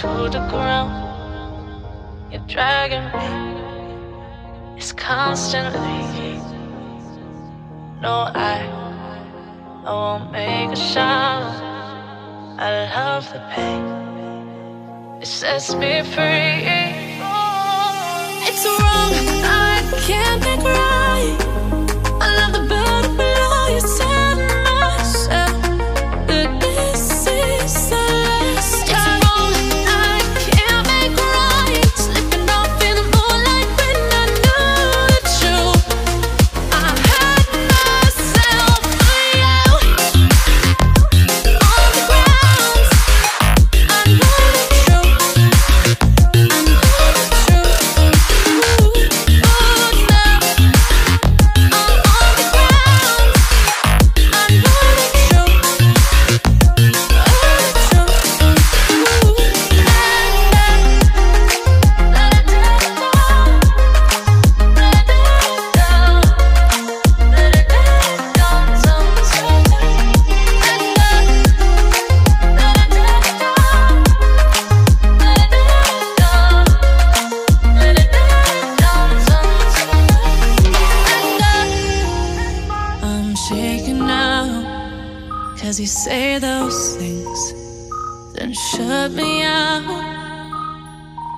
to the ground. You're dragging me. It's constantly. No, I, I won't make a sound. I love the pain. It sets me free. Cause you say those things, then shut me out.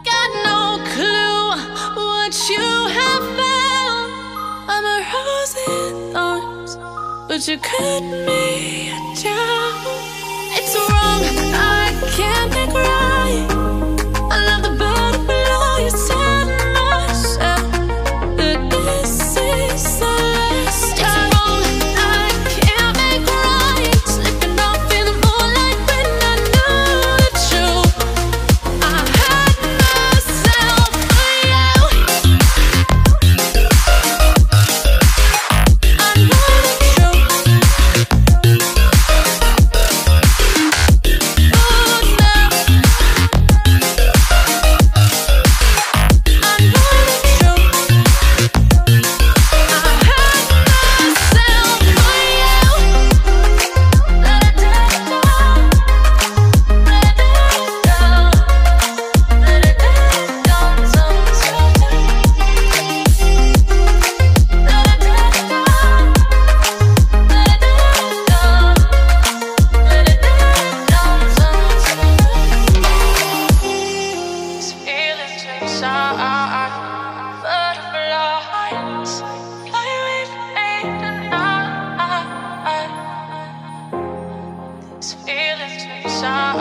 Got no clue what you have found. I'm a rose in thorns, but you cut me down. shine.